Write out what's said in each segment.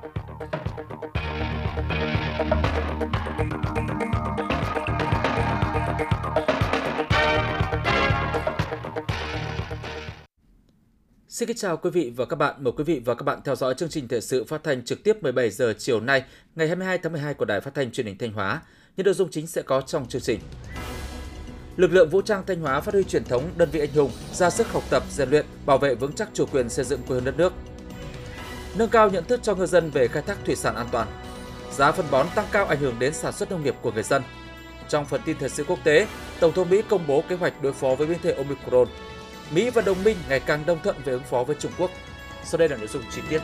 Xin kính chào quý vị và các bạn. Mời quý vị và các bạn theo dõi chương trình thời sự phát thanh trực tiếp 17 giờ chiều nay, ngày 22 tháng 12 của Đài Phát thanh Truyền hình Thanh Hóa. Những nội dung chính sẽ có trong chương trình. Lực lượng vũ trang Thanh Hóa phát huy truyền thống đơn vị anh hùng, ra sức học tập, rèn luyện, bảo vệ vững chắc chủ quyền xây dựng quê hương đất nước. Nâng cao nhận thức cho ngư dân về khai thác thủy sản an toàn. Giá phân bón tăng cao ảnh hưởng đến sản xuất nông nghiệp của người dân. Trong phần tin thời sự quốc tế, Tổng thống Mỹ công bố kế hoạch đối phó với biến thể Omicron Mỹ và đồng minh ngày càng đồng thuận về ứng phó với Trung Quốc. Sau đây là nội dung chi tiết.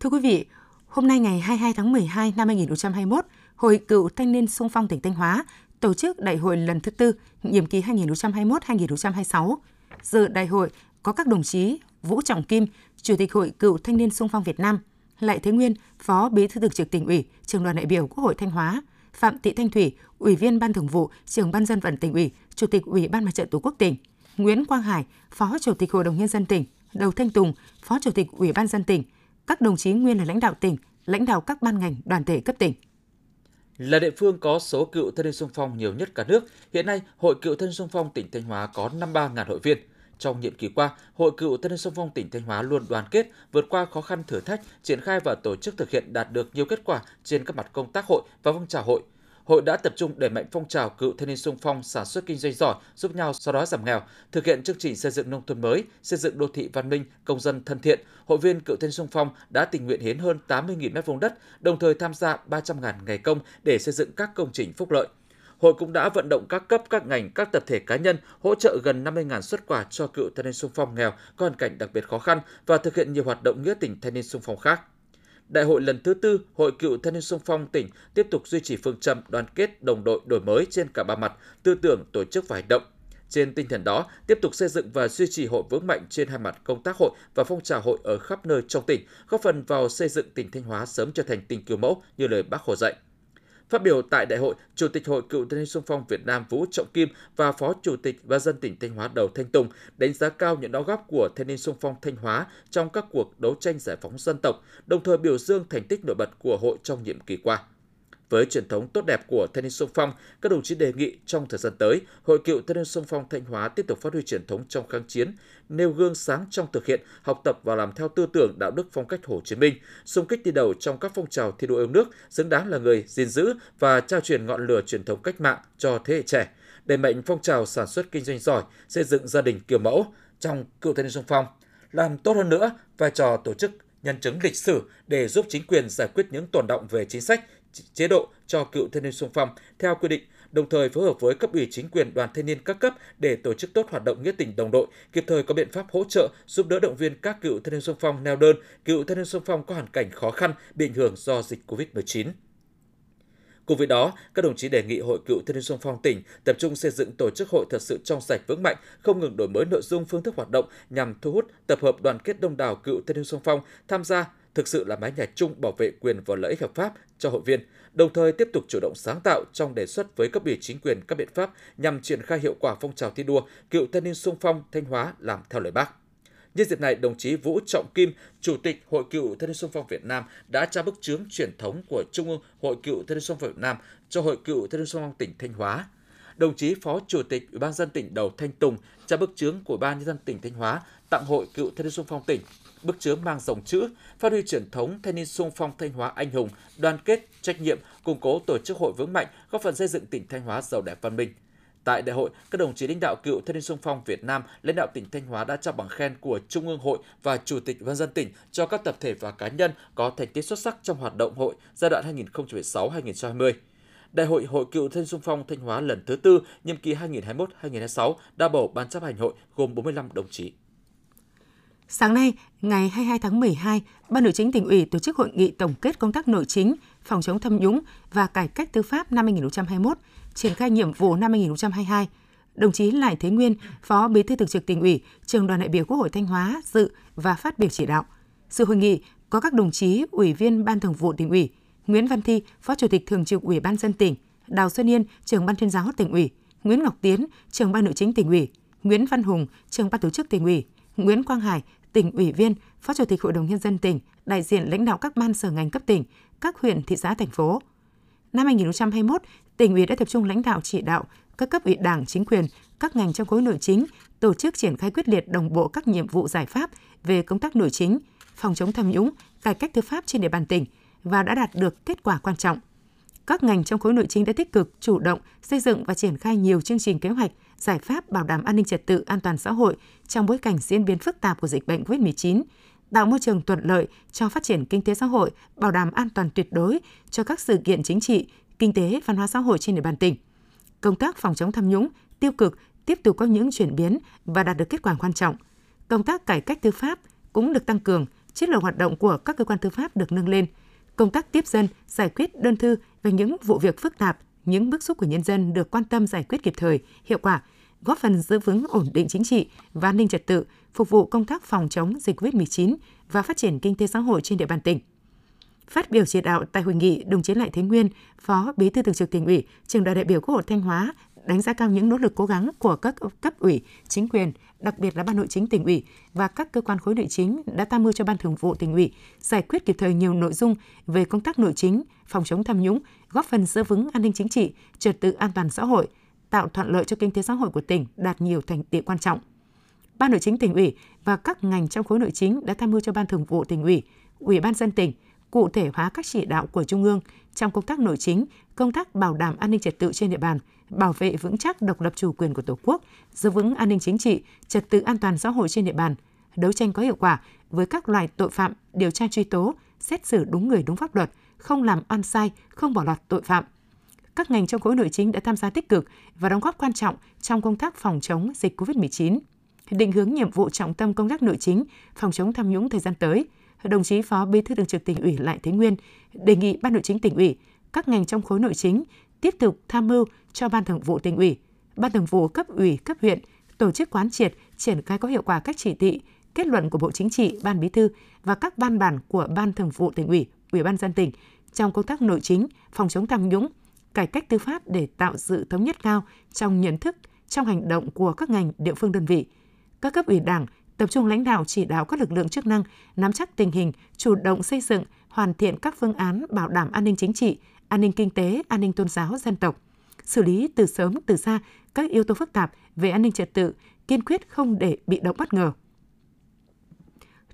Thưa quý vị, hôm nay ngày 22 tháng 12 năm 2021, Hội Cựu Thanh niên Sung phong tỉnh Thanh Hóa tổ chức đại hội lần thứ tư, nhiệm kỳ 2021-2026. Dự đại hội có các đồng chí Vũ Trọng Kim, Chủ tịch Hội Cựu Thanh niên Sung phong Việt Nam, Lại Thế Nguyên, Phó Bí thư Thường trực tỉnh ủy, Trường đoàn đại biểu Quốc hội Thanh Hóa, Phạm Thị Thanh Thủy, Ủy viên Ban Thường vụ, Trưởng Ban dân vận tỉnh ủy, Chủ tịch Ủy ban Mặt trận Tổ quốc tỉnh, Nguyễn Quang Hải, Phó Chủ tịch Hội đồng nhân dân tỉnh, Đầu Thanh Tùng, Phó Chủ tịch Ủy ban dân tỉnh, các đồng chí nguyên là lãnh đạo tỉnh, lãnh đạo các ban ngành, đoàn thể cấp tỉnh. Là địa phương có số cựu thanh niên sung phong nhiều nhất cả nước, hiện nay Hội Cựu Thanh niên sung phong tỉnh Thanh Hóa có 53.000 hội viên. Trong nhiệm kỳ qua, Hội Cựu Thanh niên sung phong tỉnh Thanh Hóa luôn đoàn kết, vượt qua khó khăn thử thách, triển khai và tổ chức thực hiện đạt được nhiều kết quả trên các mặt công tác hội và phong trào hội, Hội đã tập trung đẩy mạnh phong trào cựu thanh niên sung phong sản xuất kinh doanh giỏi, giúp nhau xóa đói giảm nghèo, thực hiện chương trình xây dựng nông thôn mới, xây dựng đô thị văn minh, công dân thân thiện. Hội viên cựu thanh niên sung phong đã tình nguyện hiến hơn 80.000 mét vuông đất, đồng thời tham gia 300.000 ngày công để xây dựng các công trình phúc lợi. Hội cũng đã vận động các cấp, các ngành, các tập thể cá nhân hỗ trợ gần 50.000 xuất quà cho cựu thanh niên sung phong nghèo có hoàn cảnh đặc biệt khó khăn và thực hiện nhiều hoạt động nghĩa tình thanh niên sung phong khác. Đại hội lần thứ tư, Hội Cựu Thanh niên Sung phong tỉnh tiếp tục duy trì phương châm đoàn kết, đồng đội, đổi mới trên cả ba mặt, tư tưởng, tổ chức và hành động. Trên tinh thần đó, tiếp tục xây dựng và duy trì hội vững mạnh trên hai mặt công tác hội và phong trào hội ở khắp nơi trong tỉnh, góp phần vào xây dựng tỉnh Thanh Hóa sớm trở thành tỉnh kiểu mẫu như lời Bác Hồ dạy. Phát biểu tại đại hội, Chủ tịch Hội Cựu Thanh niên Xung phong Việt Nam Vũ Trọng Kim và Phó Chủ tịch và dân tỉnh Thanh Hóa Đầu Thanh Tùng đánh giá cao những đóng góp của Thanh niên Xung phong Thanh Hóa trong các cuộc đấu tranh giải phóng dân tộc, đồng thời biểu dương thành tích nổi bật của hội trong nhiệm kỳ qua. Với truyền thống tốt đẹp của thanh niên sung phong, các đồng chí đề nghị trong thời gian tới, Hội cựu thanh niên sung phong Thanh Hóa tiếp tục phát huy truyền thống trong kháng chiến, nêu gương sáng trong thực hiện, học tập và làm theo tư tưởng đạo đức phong cách Hồ Chí Minh, xung kích đi đầu trong các phong trào thi đua yêu nước, xứng đáng là người gìn giữ và trao truyền ngọn lửa truyền thống cách mạng cho thế hệ trẻ, đẩy mạnh phong trào sản xuất kinh doanh giỏi, xây dựng gia đình kiểu mẫu trong cựu thanh niên sung phong, làm tốt hơn nữa vai trò tổ chức nhân chứng lịch sử để giúp chính quyền giải quyết những tồn động về chính sách, chế độ cho cựu thanh niên sung phong theo quy định, đồng thời phối hợp với cấp ủy chính quyền đoàn thanh niên các cấp để tổ chức tốt hoạt động nghĩa tình đồng đội, kịp thời có biện pháp hỗ trợ giúp đỡ động viên các cựu thanh niên sung phong neo đơn, cựu thanh niên sung phong có hoàn cảnh khó khăn bị ảnh hưởng do dịch Covid-19. Cùng với đó, các đồng chí đề nghị Hội Cựu Thanh niên sung phong tỉnh tập trung xây dựng tổ chức hội thật sự trong sạch vững mạnh, không ngừng đổi mới nội dung phương thức hoạt động nhằm thu hút, tập hợp đoàn kết đông đảo cựu thanh niên sung phong tham gia thực sự là mái nhà chung bảo vệ quyền và lợi ích hợp pháp cho hội viên, đồng thời tiếp tục chủ động sáng tạo trong đề xuất với cấp ủy chính quyền các biện pháp nhằm triển khai hiệu quả phong trào thi đua cựu thanh niên sung phong Thanh Hóa làm theo lời Bác. Nhân dịp này, đồng chí Vũ Trọng Kim, Chủ tịch Hội Cựu Thanh niên sung phong Việt Nam đã trao bức chướng truyền thống của Trung ương Hội Cựu Thanh niên sung phong Việt Nam cho Hội Cựu Thanh niên sung phong tỉnh Thanh Hóa. Đồng chí Phó Chủ tịch Ủy ban dân tỉnh Đầu Thanh Tùng trao bức chướng của Ban nhân dân tỉnh Thanh Hóa tặng Hội Cựu Thanh niên sung phong tỉnh bức chứa mang dòng chữ phát huy truyền thống thanh niên sung phong Thanh Hóa anh hùng, đoàn kết, trách nhiệm, củng cố tổ chức hội vững mạnh, góp phần xây dựng tỉnh Thanh Hóa giàu đẹp văn minh. Tại đại hội, các đồng chí lãnh đạo cựu thanh niên sung phong Việt Nam, lãnh đạo tỉnh Thanh Hóa đã trao bằng khen của Trung ương hội và Chủ tịch văn dân tỉnh cho các tập thể và cá nhân có thành tích xuất sắc trong hoạt động hội giai đoạn 2016-2020. Đại hội Hội cựu thanh sung phong Thanh Hóa lần thứ tư, nhiệm kỳ 2021-2026 đã bầu ban chấp hành hội gồm 45 đồng chí. Sáng nay, ngày 22 tháng 12, Ban nội chính tỉnh ủy tổ chức hội nghị tổng kết công tác nội chính, phòng chống tham nhũng và cải cách tư pháp năm 2021, triển khai nhiệm vụ năm 2022. Đồng chí Lại Thế Nguyên, Phó Bí thư Thường trực tỉnh ủy, Trường đoàn đại biểu Quốc hội Thanh Hóa dự và phát biểu chỉ đạo. Sự hội nghị có các đồng chí Ủy viên Ban Thường vụ tỉnh ủy, Nguyễn Văn Thi, Phó Chủ tịch Thường trực Ủy ban dân tỉnh, Đào Xuân Yên, Trưởng ban tuyên giáo tỉnh ủy, Nguyễn Ngọc Tiến, Trưởng ban nội chính tỉnh ủy, Nguyễn Văn Hùng, trưởng ban tổ chức tỉnh ủy, Nguyễn Quang Hải, tỉnh ủy viên, Phó Chủ tịch Hội đồng Nhân dân tỉnh, đại diện lãnh đạo các ban sở ngành cấp tỉnh, các huyện, thị xã, thành phố. Năm 2021, tỉnh ủy đã tập trung lãnh đạo chỉ đạo các cấp ủy đảng, chính quyền, các ngành trong khối nội chính tổ chức triển khai quyết liệt đồng bộ các nhiệm vụ giải pháp về công tác nội chính, phòng chống tham nhũng, cải cách tư pháp trên địa bàn tỉnh và đã đạt được kết quả quan trọng. Các ngành trong khối nội chính đã tích cực, chủ động xây dựng và triển khai nhiều chương trình kế hoạch, giải pháp bảo đảm an ninh trật tự, an toàn xã hội trong bối cảnh diễn biến phức tạp của dịch bệnh COVID-19, tạo môi trường thuận lợi cho phát triển kinh tế xã hội, bảo đảm an toàn tuyệt đối cho các sự kiện chính trị, kinh tế, văn hóa xã hội trên địa bàn tỉnh. Công tác phòng chống tham nhũng, tiêu cực tiếp tục có những chuyển biến và đạt được kết quả quan trọng. Công tác cải cách tư pháp cũng được tăng cường, chất lượng hoạt động của các cơ quan tư pháp được nâng lên. Công tác tiếp dân, giải quyết đơn thư về những vụ việc phức tạp, những bức xúc của nhân dân được quan tâm giải quyết kịp thời, hiệu quả, góp phần giữ vững ổn định chính trị và an ninh trật tự, phục vụ công tác phòng chống dịch COVID-19 và phát triển kinh tế xã hội trên địa bàn tỉnh. Phát biểu chỉ đạo tại hội nghị, đồng chí Lại Thế Nguyên, Phó Bí thư Thường trực Tỉnh ủy, Trường đoàn đại biểu Quốc hội Thanh Hóa đánh giá cao những nỗ lực cố gắng của các cấp ủy, chính quyền, đặc biệt là ban nội chính tỉnh ủy và các cơ quan khối nội chính đã tham mưu cho ban thường vụ tỉnh ủy giải quyết kịp thời nhiều nội dung về công tác nội chính, phòng chống tham nhũng, góp phần giữ vững an ninh chính trị, trật tự an toàn xã hội, tạo thuận lợi cho kinh tế xã hội của tỉnh đạt nhiều thành tựu quan trọng. Ban nội chính tỉnh ủy và các ngành trong khối nội chính đã tham mưu cho ban thường vụ tỉnh ủy, ủy ban dân tỉnh cụ thể hóa các chỉ đạo của Trung ương trong công tác nội chính, công tác bảo đảm an ninh trật tự trên địa bàn, bảo vệ vững chắc độc lập chủ quyền của Tổ quốc, giữ vững an ninh chính trị, trật tự an toàn xã hội trên địa bàn, đấu tranh có hiệu quả với các loại tội phạm, điều tra truy tố, xét xử đúng người đúng pháp luật, không làm ăn sai, không bỏ lọt tội phạm. Các ngành trong khối nội chính đã tham gia tích cực và đóng góp quan trọng trong công tác phòng chống dịch COVID-19 định hướng nhiệm vụ trọng tâm công tác nội chính, phòng chống tham nhũng thời gian tới, đồng chí Phó Bí thư Thường trực tỉnh ủy Lại Thế Nguyên đề nghị Ban Nội chính tỉnh ủy, các ngành trong khối nội chính tiếp tục tham mưu cho Ban Thường vụ tỉnh ủy, Ban Thường vụ cấp ủy cấp huyện tổ chức quán triệt, triển khai có hiệu quả các chỉ thị, kết luận của Bộ Chính trị, Ban Bí thư và các văn bản của Ban Thường vụ tỉnh ủy, Ủy ban dân tỉnh trong công tác nội chính, phòng chống tham nhũng, cải cách tư pháp để tạo sự thống nhất cao trong nhận thức, trong hành động của các ngành địa phương đơn vị. Các cấp ủy Đảng, tập trung lãnh đạo chỉ đạo các lực lượng chức năng nắm chắc tình hình, chủ động xây dựng, hoàn thiện các phương án bảo đảm an ninh chính trị, an ninh kinh tế, an ninh tôn giáo dân tộc, xử lý từ sớm từ xa các yếu tố phức tạp về an ninh trật tự, kiên quyết không để bị động bất ngờ.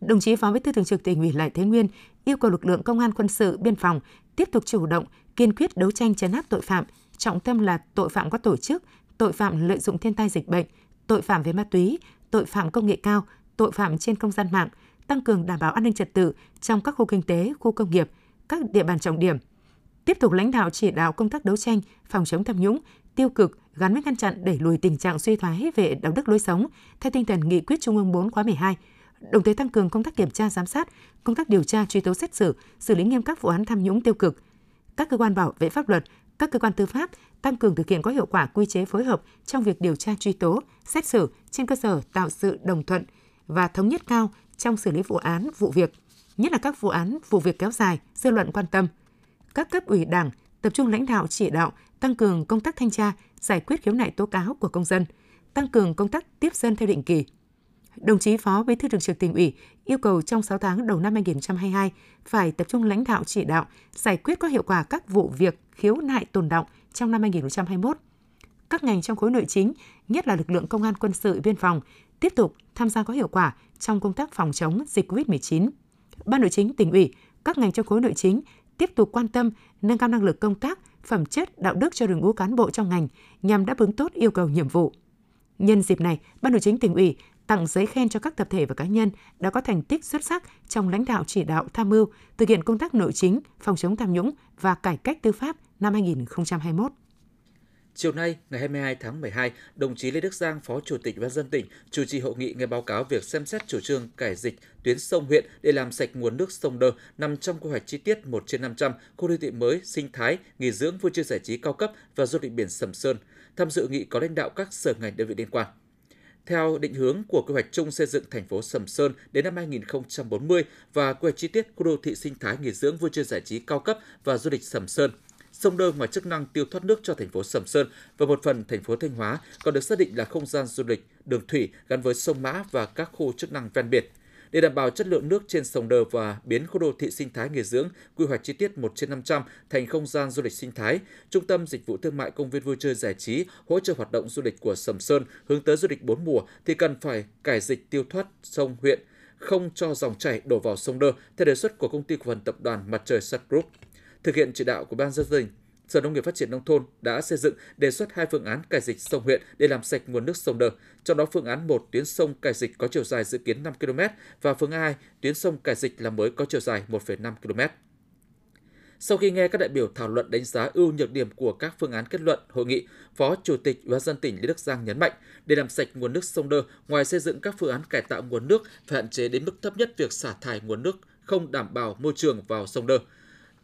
Đồng chí Phó Bí thư Thường trực Tỉnh ủy Lại Thế Nguyên yêu cầu lực lượng công an quân sự biên phòng tiếp tục chủ động, kiên quyết đấu tranh chấn áp tội phạm, trọng tâm là tội phạm có tổ chức, tội phạm lợi dụng thiên tai dịch bệnh, tội phạm về ma túy, tội phạm công nghệ cao, tội phạm trên không gian mạng, tăng cường đảm bảo an ninh trật tự trong các khu kinh tế, khu công nghiệp, các địa bàn trọng điểm. Tiếp tục lãnh đạo chỉ đạo công tác đấu tranh, phòng chống tham nhũng, tiêu cực gắn với ngăn chặn đẩy lùi tình trạng suy thoái về đạo đức lối sống theo tinh thần nghị quyết Trung ương 4 khóa 12, đồng thời tăng cường công tác kiểm tra giám sát, công tác điều tra truy tố xét xử, xử lý nghiêm các vụ án tham nhũng tiêu cực. Các cơ quan bảo vệ pháp luật, các cơ quan tư pháp tăng cường thực hiện có hiệu quả quy chế phối hợp trong việc điều tra truy tố, xét xử trên cơ sở tạo sự đồng thuận và thống nhất cao trong xử lý vụ án, vụ việc, nhất là các vụ án, vụ việc kéo dài, dư luận quan tâm. Các cấp ủy Đảng tập trung lãnh đạo chỉ đạo tăng cường công tác thanh tra, giải quyết khiếu nại tố cáo của công dân, tăng cường công tác tiếp dân theo định kỳ. Đồng chí Phó Bí thư Thường trực Tỉnh ủy yêu cầu trong 6 tháng đầu năm 2022 phải tập trung lãnh đạo chỉ đạo giải quyết có hiệu quả các vụ việc khiếu nại tồn động trong năm 2021. Các ngành trong khối nội chính, nhất là lực lượng công an quân sự biên phòng, tiếp tục tham gia có hiệu quả trong công tác phòng chống dịch COVID-19. Ban nội chính tỉnh ủy, các ngành trong khối nội chính tiếp tục quan tâm nâng cao năng lực công tác, phẩm chất, đạo đức cho đội ngũ cán bộ trong ngành nhằm đáp ứng tốt yêu cầu nhiệm vụ. Nhân dịp này, Ban nội chính tỉnh ủy tặng giấy khen cho các tập thể và cá nhân đã có thành tích xuất sắc trong lãnh đạo chỉ đạo tham mưu thực hiện công tác nội chính, phòng chống tham nhũng và cải cách tư pháp năm 2021. Chiều nay, ngày 22 tháng 12, đồng chí Lê Đức Giang, Phó Chủ tịch Ban dân tỉnh, chủ trì hội nghị nghe báo cáo việc xem xét chủ trương cải dịch tuyến sông huyện để làm sạch nguồn nước sông Đơ nằm trong quy hoạch chi tiết 1 trên 500 khu đô thị mới, sinh thái, nghỉ dưỡng, vui chơi giải trí cao cấp và du lịch biển Sầm Sơn. Tham dự nghị có lãnh đạo các sở ngành đơn vị liên quan. Theo định hướng của quy hoạch chung xây dựng thành phố Sầm Sơn đến năm 2040 và quy hoạch chi tiết khu đô thị sinh thái nghỉ dưỡng vui chơi giải trí cao cấp và du lịch Sầm Sơn, Sông Đơ ngoài chức năng tiêu thoát nước cho thành phố Sầm Sơn và một phần thành phố Thanh Hóa còn được xác định là không gian du lịch đường thủy gắn với sông Mã và các khu chức năng ven biển. Để đảm bảo chất lượng nước trên sông Đờ và biến khu đô thị sinh thái nghỉ dưỡng quy hoạch chi tiết 1 trên 500 thành không gian du lịch sinh thái, Trung tâm Dịch vụ Thương mại Công viên Vui chơi Giải trí hỗ trợ hoạt động du lịch của Sầm Sơn hướng tới du lịch bốn mùa thì cần phải cải dịch tiêu thoát sông huyện, không cho dòng chảy đổ vào sông Đơ theo đề xuất của công ty cổ phần tập đoàn Mặt trời Sun Group. Thực hiện chỉ đạo của Ban dân tỉnh, Sở Nông nghiệp Phát triển Nông thôn đã xây dựng đề xuất hai phương án cải dịch sông huyện để làm sạch nguồn nước sông Đơ. Trong đó phương án 1 tuyến sông cải dịch có chiều dài dự kiến 5 km và phương án 2 tuyến sông cải dịch làm mới có chiều dài 1,5 km. Sau khi nghe các đại biểu thảo luận đánh giá ưu nhược điểm của các phương án kết luận hội nghị, Phó Chủ tịch Ủy ban dân tỉnh Lê Đức Giang nhấn mạnh, để làm sạch nguồn nước sông Đơ, ngoài xây dựng các phương án cải tạo nguồn nước phải hạn chế đến mức thấp nhất việc xả thải nguồn nước không đảm bảo môi trường vào sông Đơ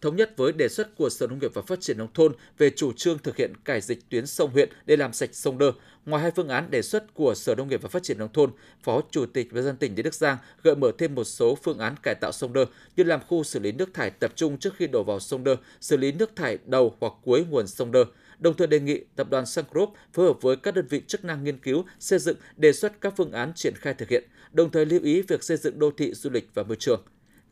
thống nhất với đề xuất của Sở Nông nghiệp và Phát triển Nông thôn về chủ trương thực hiện cải dịch tuyến sông huyện để làm sạch sông Đơ. Ngoài hai phương án đề xuất của Sở Nông nghiệp và Phát triển Nông thôn, Phó Chủ tịch Ủy ban dân tỉnh Lê Đức Giang gợi mở thêm một số phương án cải tạo sông Đơ như làm khu xử lý nước thải tập trung trước khi đổ vào sông Đơ, xử lý nước thải đầu hoặc cuối nguồn sông Đơ, đồng thời đề nghị tập đoàn Sun Group phối hợp với các đơn vị chức năng nghiên cứu, xây dựng, đề xuất các phương án triển khai thực hiện, đồng thời lưu ý việc xây dựng đô thị du lịch và môi trường.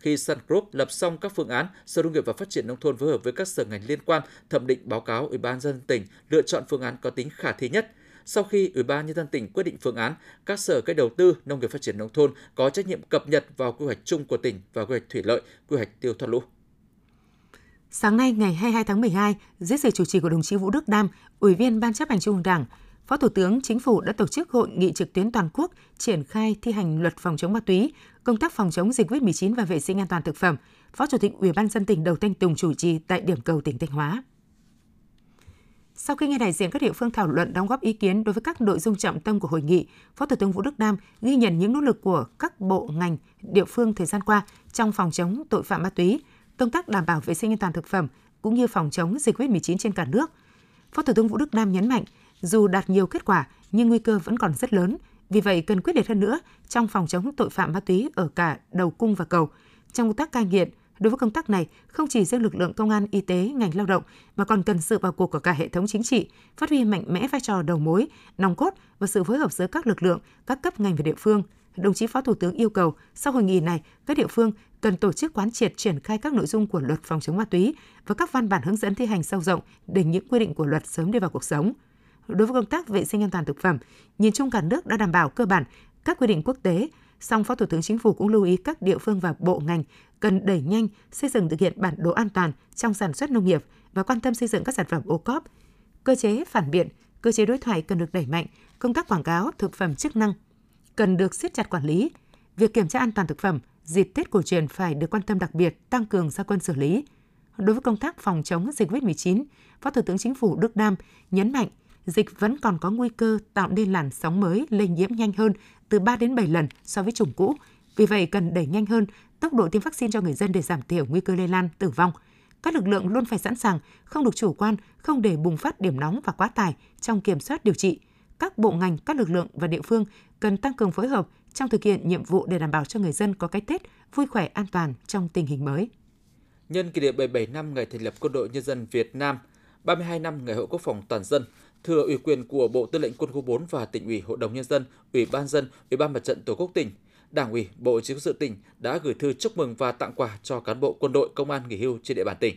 Khi Sun Group lập xong các phương án, Sở Nông nghiệp và Phát triển nông thôn phối hợp với các sở ngành liên quan thẩm định báo cáo Ủy ban dân tỉnh lựa chọn phương án có tính khả thi nhất. Sau khi Ủy ban nhân dân tỉnh quyết định phương án, các sở cách đầu tư nông nghiệp phát triển nông thôn có trách nhiệm cập nhật vào quy hoạch chung của tỉnh và quy hoạch thủy lợi, quy hoạch tiêu thoát lũ. Sáng nay ngày 22 tháng 12, dưới sự chủ trì của đồng chí Vũ Đức Đam, Ủy viên Ban chấp hành Trung ương Đảng, Phó Thủ tướng Chính phủ đã tổ chức hội nghị trực tuyến toàn quốc triển khai thi hành luật phòng chống ma túy, công tác phòng chống dịch COVID-19 và vệ sinh an toàn thực phẩm. Phó Chủ tịch Ủy ban dân tỉnh Đầu Thanh Tùng chủ trì tại điểm cầu tỉnh Thanh Hóa. Sau khi nghe đại diện các địa phương thảo luận đóng góp ý kiến đối với các nội dung trọng tâm của hội nghị, Phó Thủ tướng Vũ Đức Đam ghi nhận những nỗ lực của các bộ ngành, địa phương thời gian qua trong phòng chống tội phạm ma túy, công tác đảm bảo vệ sinh an toàn thực phẩm cũng như phòng chống dịch COVID-19 trên cả nước. Phó Thủ tướng Vũ Đức Đam nhấn mạnh, dù đạt nhiều kết quả nhưng nguy cơ vẫn còn rất lớn, vì vậy cần quyết liệt hơn nữa trong phòng chống tội phạm ma túy ở cả đầu cung và cầu. Trong công tác cai nghiện, đối với công tác này không chỉ riêng lực lượng công an, y tế, ngành lao động mà còn cần sự vào cuộc của cả hệ thống chính trị, phát huy mạnh mẽ vai trò đầu mối, nòng cốt và sự phối hợp giữa các lực lượng, các cấp ngành và địa phương. Đồng chí Phó Thủ tướng yêu cầu sau hội nghị này, các địa phương cần tổ chức quán triệt triển khai các nội dung của luật phòng chống ma túy và các văn bản hướng dẫn thi hành sâu rộng để những quy định của luật sớm đi vào cuộc sống đối với công tác vệ sinh an toàn thực phẩm, nhìn chung cả nước đã đảm bảo cơ bản các quy định quốc tế, song Phó Thủ tướng Chính phủ cũng lưu ý các địa phương và bộ ngành cần đẩy nhanh xây dựng thực hiện bản đồ an toàn trong sản xuất nông nghiệp và quan tâm xây dựng các sản phẩm ô cóp. Cơ chế phản biện, cơ chế đối thoại cần được đẩy mạnh, công tác quảng cáo thực phẩm chức năng cần được siết chặt quản lý. Việc kiểm tra an toàn thực phẩm dịp Tết cổ truyền phải được quan tâm đặc biệt, tăng cường gia quân xử lý. Đối với công tác phòng chống dịch COVID-19, Phó Thủ tướng Chính phủ Đức Đam nhấn mạnh dịch vẫn còn có nguy cơ tạo nên làn sóng mới lây nhiễm nhanh hơn từ 3 đến 7 lần so với chủng cũ. Vì vậy, cần đẩy nhanh hơn tốc độ tiêm vaccine cho người dân để giảm thiểu nguy cơ lây lan, tử vong. Các lực lượng luôn phải sẵn sàng, không được chủ quan, không để bùng phát điểm nóng và quá tải trong kiểm soát điều trị. Các bộ ngành, các lực lượng và địa phương cần tăng cường phối hợp trong thực hiện nhiệm vụ để đảm bảo cho người dân có cái Tết vui khỏe an toàn trong tình hình mới. Nhân kỷ niệm 77 năm ngày thành lập Quân đội Nhân dân Việt Nam, 32 năm Ngày hội Quốc phòng toàn dân, thừa ủy quyền của Bộ Tư lệnh Quân khu 4 và tỉnh ủy, Hội đồng nhân dân, Ủy ban dân, Ủy ban Mặt trận Tổ quốc tỉnh, Đảng ủy, Bộ Chỉ huy sự tỉnh đã gửi thư chúc mừng và tặng quà cho cán bộ quân đội công an nghỉ hưu trên địa bàn tỉnh.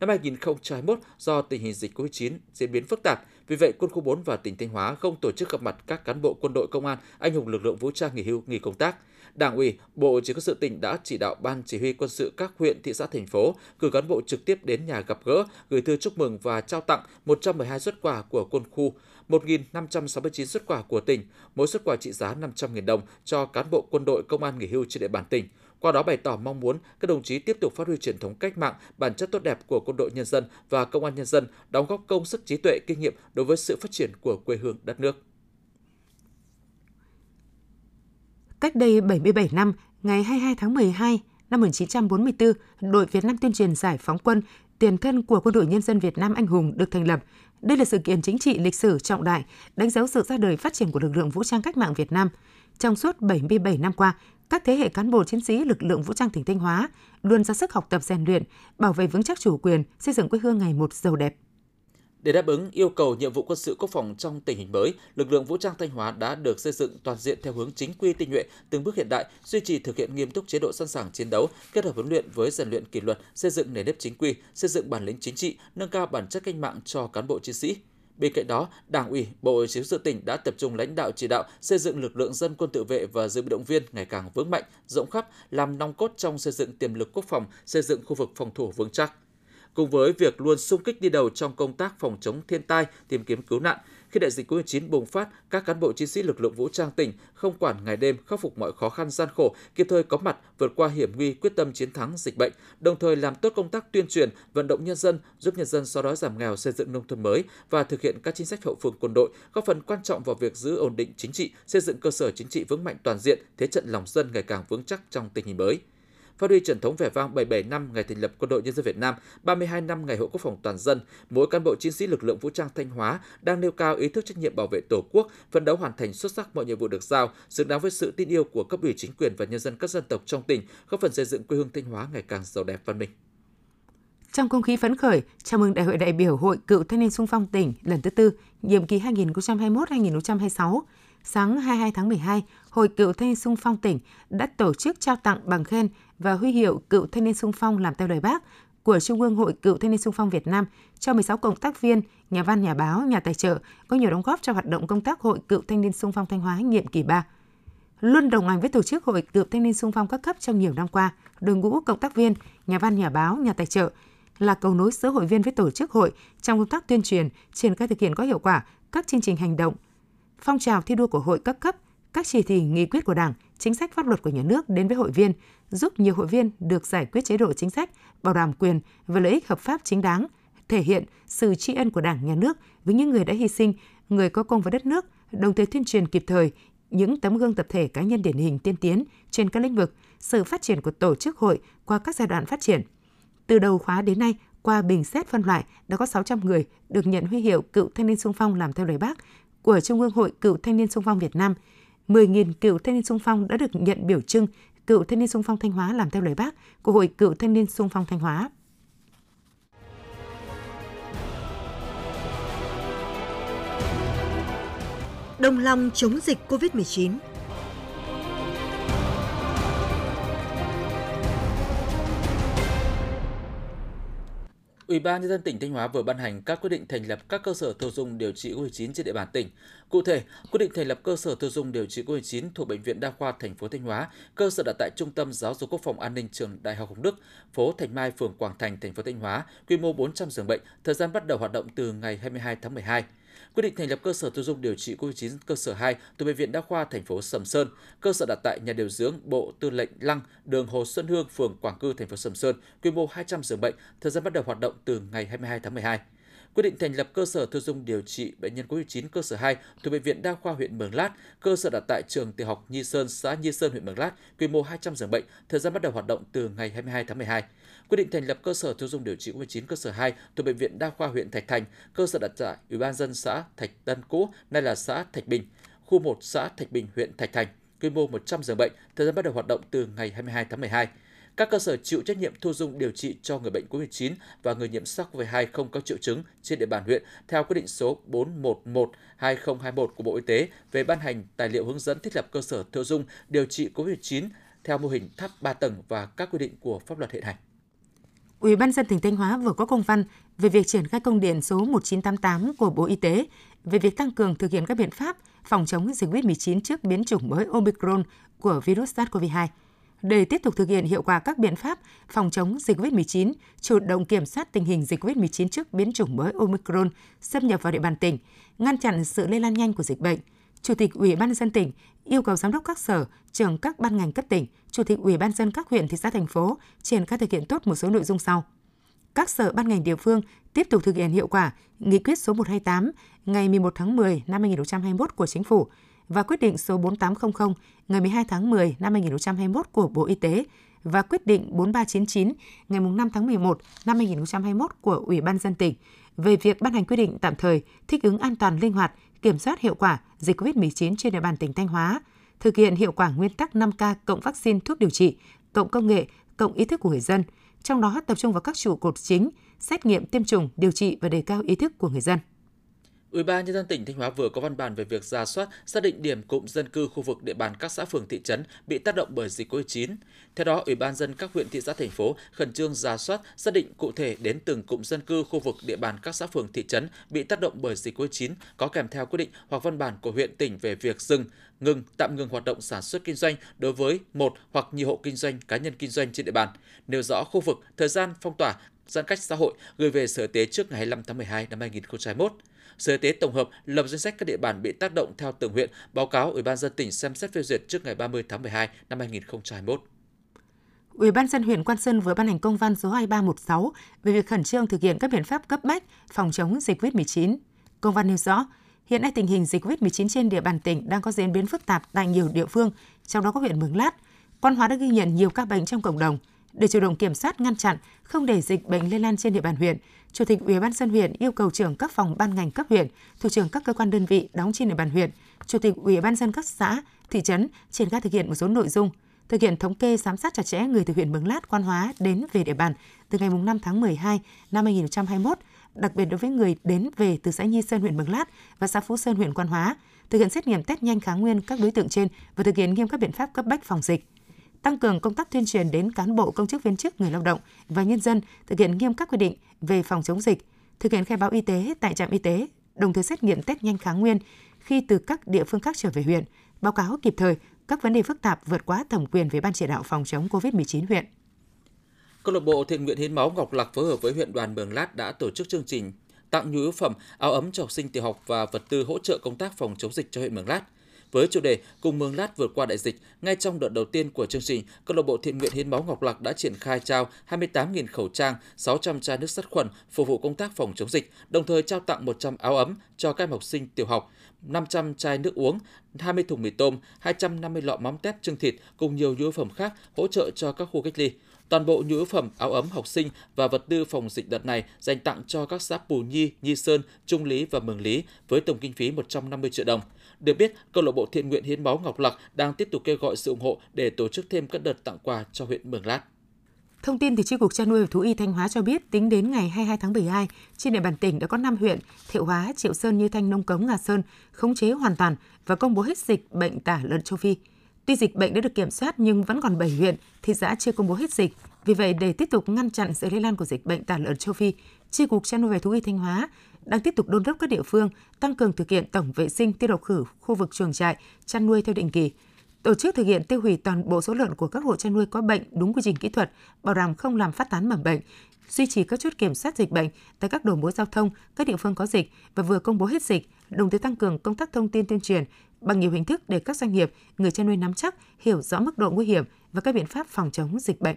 Năm 2021, do tình hình dịch COVID-19 diễn biến phức tạp, vì vậy quân khu 4 và tỉnh Thanh Hóa không tổ chức gặp mặt các cán bộ quân đội công an anh hùng lực lượng vũ trang nghỉ hưu nghỉ công tác. Đảng ủy, Bộ Chỉ huy sự tỉnh đã chỉ đạo ban chỉ huy quân sự các huyện, thị xã, thành phố cử cán bộ trực tiếp đến nhà gặp gỡ, gửi thư chúc mừng và trao tặng 112 xuất quà của quân khu, 1.569 xuất quà của tỉnh, mỗi xuất quà trị giá 500.000 đồng cho cán bộ quân đội công an nghỉ hưu trên địa bàn tỉnh. Qua đó bày tỏ mong muốn các đồng chí tiếp tục phát huy truyền thống cách mạng, bản chất tốt đẹp của quân đội nhân dân và công an nhân dân, đóng góp công sức trí tuệ, kinh nghiệm đối với sự phát triển của quê hương đất nước. Cách đây 77 năm, ngày 22 tháng 12 năm 1944, đội Việt Nam tuyên truyền giải phóng quân, tiền thân của Quân đội Nhân dân Việt Nam anh hùng được thành lập. Đây là sự kiện chính trị lịch sử trọng đại, đánh dấu sự ra đời phát triển của lực lượng vũ trang cách mạng Việt Nam. Trong suốt 77 năm qua, các thế hệ cán bộ chiến sĩ lực lượng vũ trang tỉnh Thanh Hóa luôn ra sức học tập rèn luyện, bảo vệ vững chắc chủ quyền, xây dựng quê hương ngày một giàu đẹp. Để đáp ứng yêu cầu nhiệm vụ quân sự quốc phòng trong tình hình mới, lực lượng vũ trang Thanh Hóa đã được xây dựng toàn diện theo hướng chính quy tinh nhuệ, từng bước hiện đại, duy trì thực hiện nghiêm túc chế độ sẵn sàng chiến đấu, kết hợp huấn luyện với rèn luyện kỷ luật, xây dựng nền nếp chính quy, xây dựng bản lĩnh chính trị, nâng cao bản chất cách mạng cho cán bộ chiến sĩ. Bên cạnh đó, Đảng ủy, Bộ Chính sự tỉnh đã tập trung lãnh đạo chỉ đạo xây dựng lực lượng dân quân tự vệ và dự bị động viên ngày càng vững mạnh, rộng khắp, làm nòng cốt trong xây dựng tiềm lực quốc phòng, xây dựng khu vực phòng thủ vững chắc. Cùng với việc luôn xung kích đi đầu trong công tác phòng chống thiên tai, tìm kiếm cứu nạn, khi đại dịch COVID-19 bùng phát, các cán bộ chiến sĩ lực lượng vũ trang tỉnh không quản ngày đêm khắc phục mọi khó khăn gian khổ, kịp thời có mặt vượt qua hiểm nguy quyết tâm chiến thắng dịch bệnh, đồng thời làm tốt công tác tuyên truyền, vận động nhân dân, giúp nhân dân xóa đói giảm nghèo, xây dựng nông thôn mới và thực hiện các chính sách hậu phương quân đội, góp phần quan trọng vào việc giữ ổn định chính trị, xây dựng cơ sở chính trị vững mạnh toàn diện, thế trận lòng dân ngày càng vững chắc trong tình hình mới phát huy truyền thống vẻ vang 77 năm ngày thành lập Quân đội Nhân dân Việt Nam, 32 năm ngày hội quốc phòng toàn dân, mỗi cán bộ chiến sĩ lực lượng vũ trang Thanh Hóa đang nêu cao ý thức trách nhiệm bảo vệ Tổ quốc, phấn đấu hoàn thành xuất sắc mọi nhiệm vụ được giao, xứng đáng với sự tin yêu của cấp ủy chính quyền và nhân dân các dân tộc trong tỉnh, góp phần xây dựng quê hương Thanh Hóa ngày càng giàu đẹp văn minh. Trong không khí phấn khởi, chào mừng Đại hội đại biểu Hội Cựu Thanh niên Sung phong tỉnh lần thứ tư, nhiệm kỳ 2021-2026, sáng 22 tháng 12, Hội Cựu Thanh niên Sung phong tỉnh đã tổ chức trao tặng bằng khen và huy hiệu Cựu Thanh niên Sung phong làm theo lời Bác của Trung ương Hội Cựu Thanh niên Sung phong Việt Nam cho 16 cộng tác viên, nhà văn, nhà báo, nhà tài trợ có nhiều đóng góp cho hoạt động công tác Hội Cựu Thanh niên Sung phong Thanh Hóa nhiệm kỳ 3. Luôn đồng hành với tổ chức Hội Cựu Thanh niên Sung phong các cấp trong nhiều năm qua, đội ngũ cộng tác viên, nhà văn, nhà báo, nhà tài trợ là cầu nối giữa hội viên với tổ chức hội trong công tác tuyên truyền, triển khai thực hiện có hiệu quả các chương trình hành động, phong trào thi đua của hội các cấp, các chỉ thị nghị quyết của Đảng, chính sách pháp luật của nhà nước đến với hội viên, giúp nhiều hội viên được giải quyết chế độ chính sách, bảo đảm quyền và lợi ích hợp pháp chính đáng, thể hiện sự tri ân của Đảng, nhà nước với những người đã hy sinh, người có công với đất nước, đồng thời tuyên truyền kịp thời những tấm gương tập thể cá nhân điển hình tiên tiến trên các lĩnh vực, sự phát triển của tổ chức hội qua các giai đoạn phát triển. Từ đầu khóa đến nay, qua bình xét phân loại đã có 600 người được nhận huy hiệu cựu thanh niên sung phong làm theo lời bác của Trung ương Hội Cựu Thanh niên Sung phong Việt Nam. 10.000 cựu thanh niên sung phong đã được nhận biểu trưng cựu thanh niên sung phong Thanh Hóa làm theo lời bác của Hội Cựu Thanh niên sung phong Thanh Hóa. Đồng lòng chống dịch COVID-19 Ủy ban nhân dân tỉnh Thanh Hóa vừa ban hành các quyết định thành lập các cơ sở thu dung điều trị COVID-19 trên địa bàn tỉnh. Cụ thể, quyết định thành lập cơ sở thu dung điều trị COVID-19 thuộc bệnh viện Đa khoa thành phố Thanh Hóa, cơ sở đặt tại Trung tâm Giáo dục Quốc phòng An ninh Trường Đại học Hồng Đức, phố Thành Mai, phường Quảng Thành, thành phố Thanh Hóa, quy mô 400 giường bệnh, thời gian bắt đầu hoạt động từ ngày 22 tháng 12 quyết định thành lập cơ sở thu dung điều trị COVID-19 cơ sở 2 từ bệnh viện đa khoa thành phố Sầm Sơn, cơ sở đặt tại nhà điều dưỡng Bộ Tư lệnh Lăng, đường Hồ Xuân Hương, phường Quảng Cư, thành phố Sầm Sơn, quy mô 200 giường bệnh, thời gian bắt đầu hoạt động từ ngày 22 tháng 12 quyết định thành lập cơ sở thu dung điều trị bệnh nhân COVID-19 cơ sở 2 thuộc bệnh viện đa khoa huyện Mường Lát, cơ sở đặt tại trường tiểu học Nhi Sơn, xã Nhi Sơn, huyện Mường Lát, quy mô 200 giường bệnh, thời gian bắt đầu hoạt động từ ngày 22 tháng 12 quyết định thành lập cơ sở thu dung điều trị COVID-19 cơ sở 2 thuộc bệnh viện đa khoa huyện Thạch Thành, cơ sở đặt tại Ủy ban dân xã Thạch Tân cũ, nay là xã Thạch Bình, khu 1 xã Thạch Bình, huyện Thạch Thành, quy mô 100 giường bệnh, thời gian bắt đầu hoạt động từ ngày 22 tháng 12. Các cơ sở chịu trách nhiệm thu dung điều trị cho người bệnh COVID-19 và người nhiễm SARS-CoV-2 không có triệu chứng trên địa bàn huyện theo quyết định số 411-2021 của Bộ Y tế về ban hành tài liệu hướng dẫn thiết lập cơ sở thu dung điều trị COVID-19 theo mô hình tháp 3 tầng và các quy định của pháp luật hiện hành. Ủy ban dân tỉnh Thanh Hóa vừa có công văn về việc triển khai công điện số 1988 của Bộ Y tế về việc tăng cường thực hiện các biện pháp phòng chống dịch COVID-19 trước biến chủng mới Omicron của virus SARS-CoV-2. Để tiếp tục thực hiện hiệu quả các biện pháp phòng chống dịch COVID-19, chủ động kiểm soát tình hình dịch COVID-19 trước biến chủng mới Omicron xâm nhập vào địa bàn tỉnh, ngăn chặn sự lây lan nhanh của dịch bệnh, Chủ tịch Ủy ban nhân dân tỉnh yêu cầu giám đốc các sở, trưởng các ban ngành cấp tỉnh, chủ tịch Ủy ban dân các huyện thị xã thành phố triển khai thực hiện tốt một số nội dung sau. Các sở ban ngành địa phương tiếp tục thực hiện hiệu quả nghị quyết số 128 ngày 11 tháng 10 năm 2021 của Chính phủ và quyết định số 4800 ngày 12 tháng 10 năm 2021 của Bộ Y tế và quyết định 4399 ngày 5 tháng 11 năm 2021 của Ủy ban dân tỉnh về việc ban hành quyết định tạm thời thích ứng an toàn linh hoạt kiểm soát hiệu quả dịch COVID-19 trên địa bàn tỉnh Thanh Hóa, thực hiện hiệu quả nguyên tắc 5K cộng vaccine thuốc điều trị, cộng công nghệ, cộng ý thức của người dân, trong đó tập trung vào các trụ cột chính, xét nghiệm, tiêm chủng, điều trị và đề cao ý thức của người dân. Ủy ban nhân dân tỉnh Thanh Hóa vừa có văn bản về việc ra soát, xác định điểm cụm dân cư khu vực địa bàn các xã phường thị trấn bị tác động bởi dịch COVID-19. Theo đó, Ủy ban dân các huyện thị xã thành phố khẩn trương ra soát, xác định cụ thể đến từng cụm dân cư khu vực địa bàn các xã phường thị trấn bị tác động bởi dịch COVID-19 có kèm theo quyết định hoặc văn bản của huyện tỉnh về việc dừng, ngừng, tạm ngừng hoạt động sản xuất kinh doanh đối với một hoặc nhiều hộ kinh doanh, cá nhân kinh doanh trên địa bàn, nêu rõ khu vực, thời gian phong tỏa, giãn cách xã hội gửi về Sở Y tế trước ngày 25 tháng 12 năm 2021. Sở Y tế tổng hợp lập danh sách các địa bàn bị tác động theo từng huyện, báo cáo Ủy ban dân tỉnh xem xét phê duyệt trước ngày 30 tháng 12 năm 2021. Ủy ban dân huyện Quan Sơn vừa ban hành công văn số 2316 về việc khẩn trương thực hiện các biện pháp cấp bách phòng chống dịch COVID-19. Công văn nêu rõ, hiện nay tình hình dịch COVID-19 trên địa bàn tỉnh đang có diễn biến phức tạp tại nhiều địa phương, trong đó có huyện Mường Lát. Quan Hóa đã ghi nhận nhiều ca bệnh trong cộng đồng. Để chủ động kiểm soát, ngăn chặn, không để dịch bệnh lây lan trên địa bàn huyện, Chủ tịch Ủy ban dân huyện yêu cầu trưởng các phòng ban ngành cấp huyện, thủ trưởng các cơ quan đơn vị đóng trên địa bàn huyện, chủ tịch Ủy ban dân các xã, thị trấn triển khai thực hiện một số nội dung thực hiện thống kê giám sát chặt chẽ người từ huyện Mường Lát, Quan Hóa đến về địa bàn từ ngày 5 tháng 12 năm 2021, đặc biệt đối với người đến về từ xã Nhi Sơn huyện Mường Lát và xã Phú Sơn huyện Quan Hóa, thực hiện xét nghiệm test nhanh kháng nguyên các đối tượng trên và thực hiện nghiêm các biện pháp cấp bách phòng dịch tăng cường công tác tuyên truyền đến cán bộ công chức viên chức người lao động và nhân dân thực hiện nghiêm các quy định về phòng chống dịch, thực hiện khai báo y tế tại trạm y tế, đồng thời xét nghiệm test nhanh kháng nguyên khi từ các địa phương khác trở về huyện, báo cáo kịp thời các vấn đề phức tạp vượt quá thẩm quyền về ban chỉ đạo phòng chống COVID-19 huyện. Câu lạc bộ Thiện nguyện hiến máu Ngọc Lặc phối hợp với huyện đoàn Mường Lát đã tổ chức chương trình tặng nhu yếu phẩm, áo ấm cho học sinh tiểu học và vật tư hỗ trợ công tác phòng chống dịch cho huyện Mường Lát. Với chủ đề Cùng Mường Lát vượt qua đại dịch, ngay trong đợt đầu tiên của chương trình, câu lạc bộ thiện nguyện hiến máu Ngọc Lặc đã triển khai trao 28.000 khẩu trang, 600 chai nước sát khuẩn phục vụ công tác phòng chống dịch, đồng thời trao tặng 100 áo ấm cho các em học sinh tiểu học, 500 chai nước uống, 20 thùng mì tôm, 250 lọ mắm tép trưng thịt cùng nhiều nhu yếu phẩm khác hỗ trợ cho các khu cách ly. Toàn bộ nhu yếu phẩm, áo ấm học sinh và vật tư phòng dịch đợt này dành tặng cho các xã Pù Nhi, Nhi Sơn, Trung Lý và Mường Lý với tổng kinh phí 150 triệu đồng. Được biết, câu lạc bộ thiện nguyện hiến máu Ngọc Lặc đang tiếp tục kêu gọi sự ủng hộ để tổ chức thêm các đợt tặng quà cho huyện Mường Lát. Thông tin từ Chi cục chăn nuôi và thú y Thanh Hóa cho biết, tính đến ngày 22 tháng 12, trên địa bàn tỉnh đã có 5 huyện, Thiệu Hóa, Triệu Sơn, Như Thanh, Nông Cống, Ngà Sơn khống chế hoàn toàn và công bố hết dịch bệnh tả lợn châu Phi. Tuy dịch bệnh đã được kiểm soát nhưng vẫn còn 7 huyện, thị xã chưa công bố hết dịch. Vì vậy, để tiếp tục ngăn chặn sự lây lan của dịch bệnh tả lợn châu Phi, Chi cục chăn nuôi và thú y Thanh Hóa đang tiếp tục đôn đốc các địa phương tăng cường thực hiện tổng vệ sinh tiêu độc khử khu vực chuồng trại, chăn nuôi theo định kỳ, tổ chức thực hiện tiêu hủy toàn bộ số lợn của các hộ chăn nuôi có bệnh đúng quy trình kỹ thuật, bảo đảm không làm phát tán mầm bệnh, duy trì các chốt kiểm soát dịch bệnh tại các đầu mối giao thông, các địa phương có dịch và vừa công bố hết dịch, đồng thời tăng cường công tác thông tin tuyên truyền bằng nhiều hình thức để các doanh nghiệp, người chăn nuôi nắm chắc, hiểu rõ mức độ nguy hiểm và các biện pháp phòng chống dịch bệnh.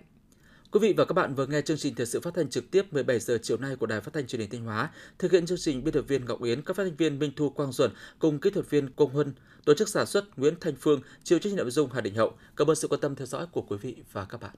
Quý vị và các bạn vừa nghe chương trình thời sự phát thanh trực tiếp 17 giờ chiều nay của Đài Phát thanh Truyền hình Thanh Hóa. Thực hiện chương trình biên tập viên Ngọc Yến, các phát thanh viên Minh Thu Quang Duẩn cùng kỹ thuật viên Công Huân, tổ chức sản xuất Nguyễn Thanh Phương, chịu trách nhiệm nội dung Hà Đình Hậu. Cảm ơn sự quan tâm theo dõi của quý vị và các bạn.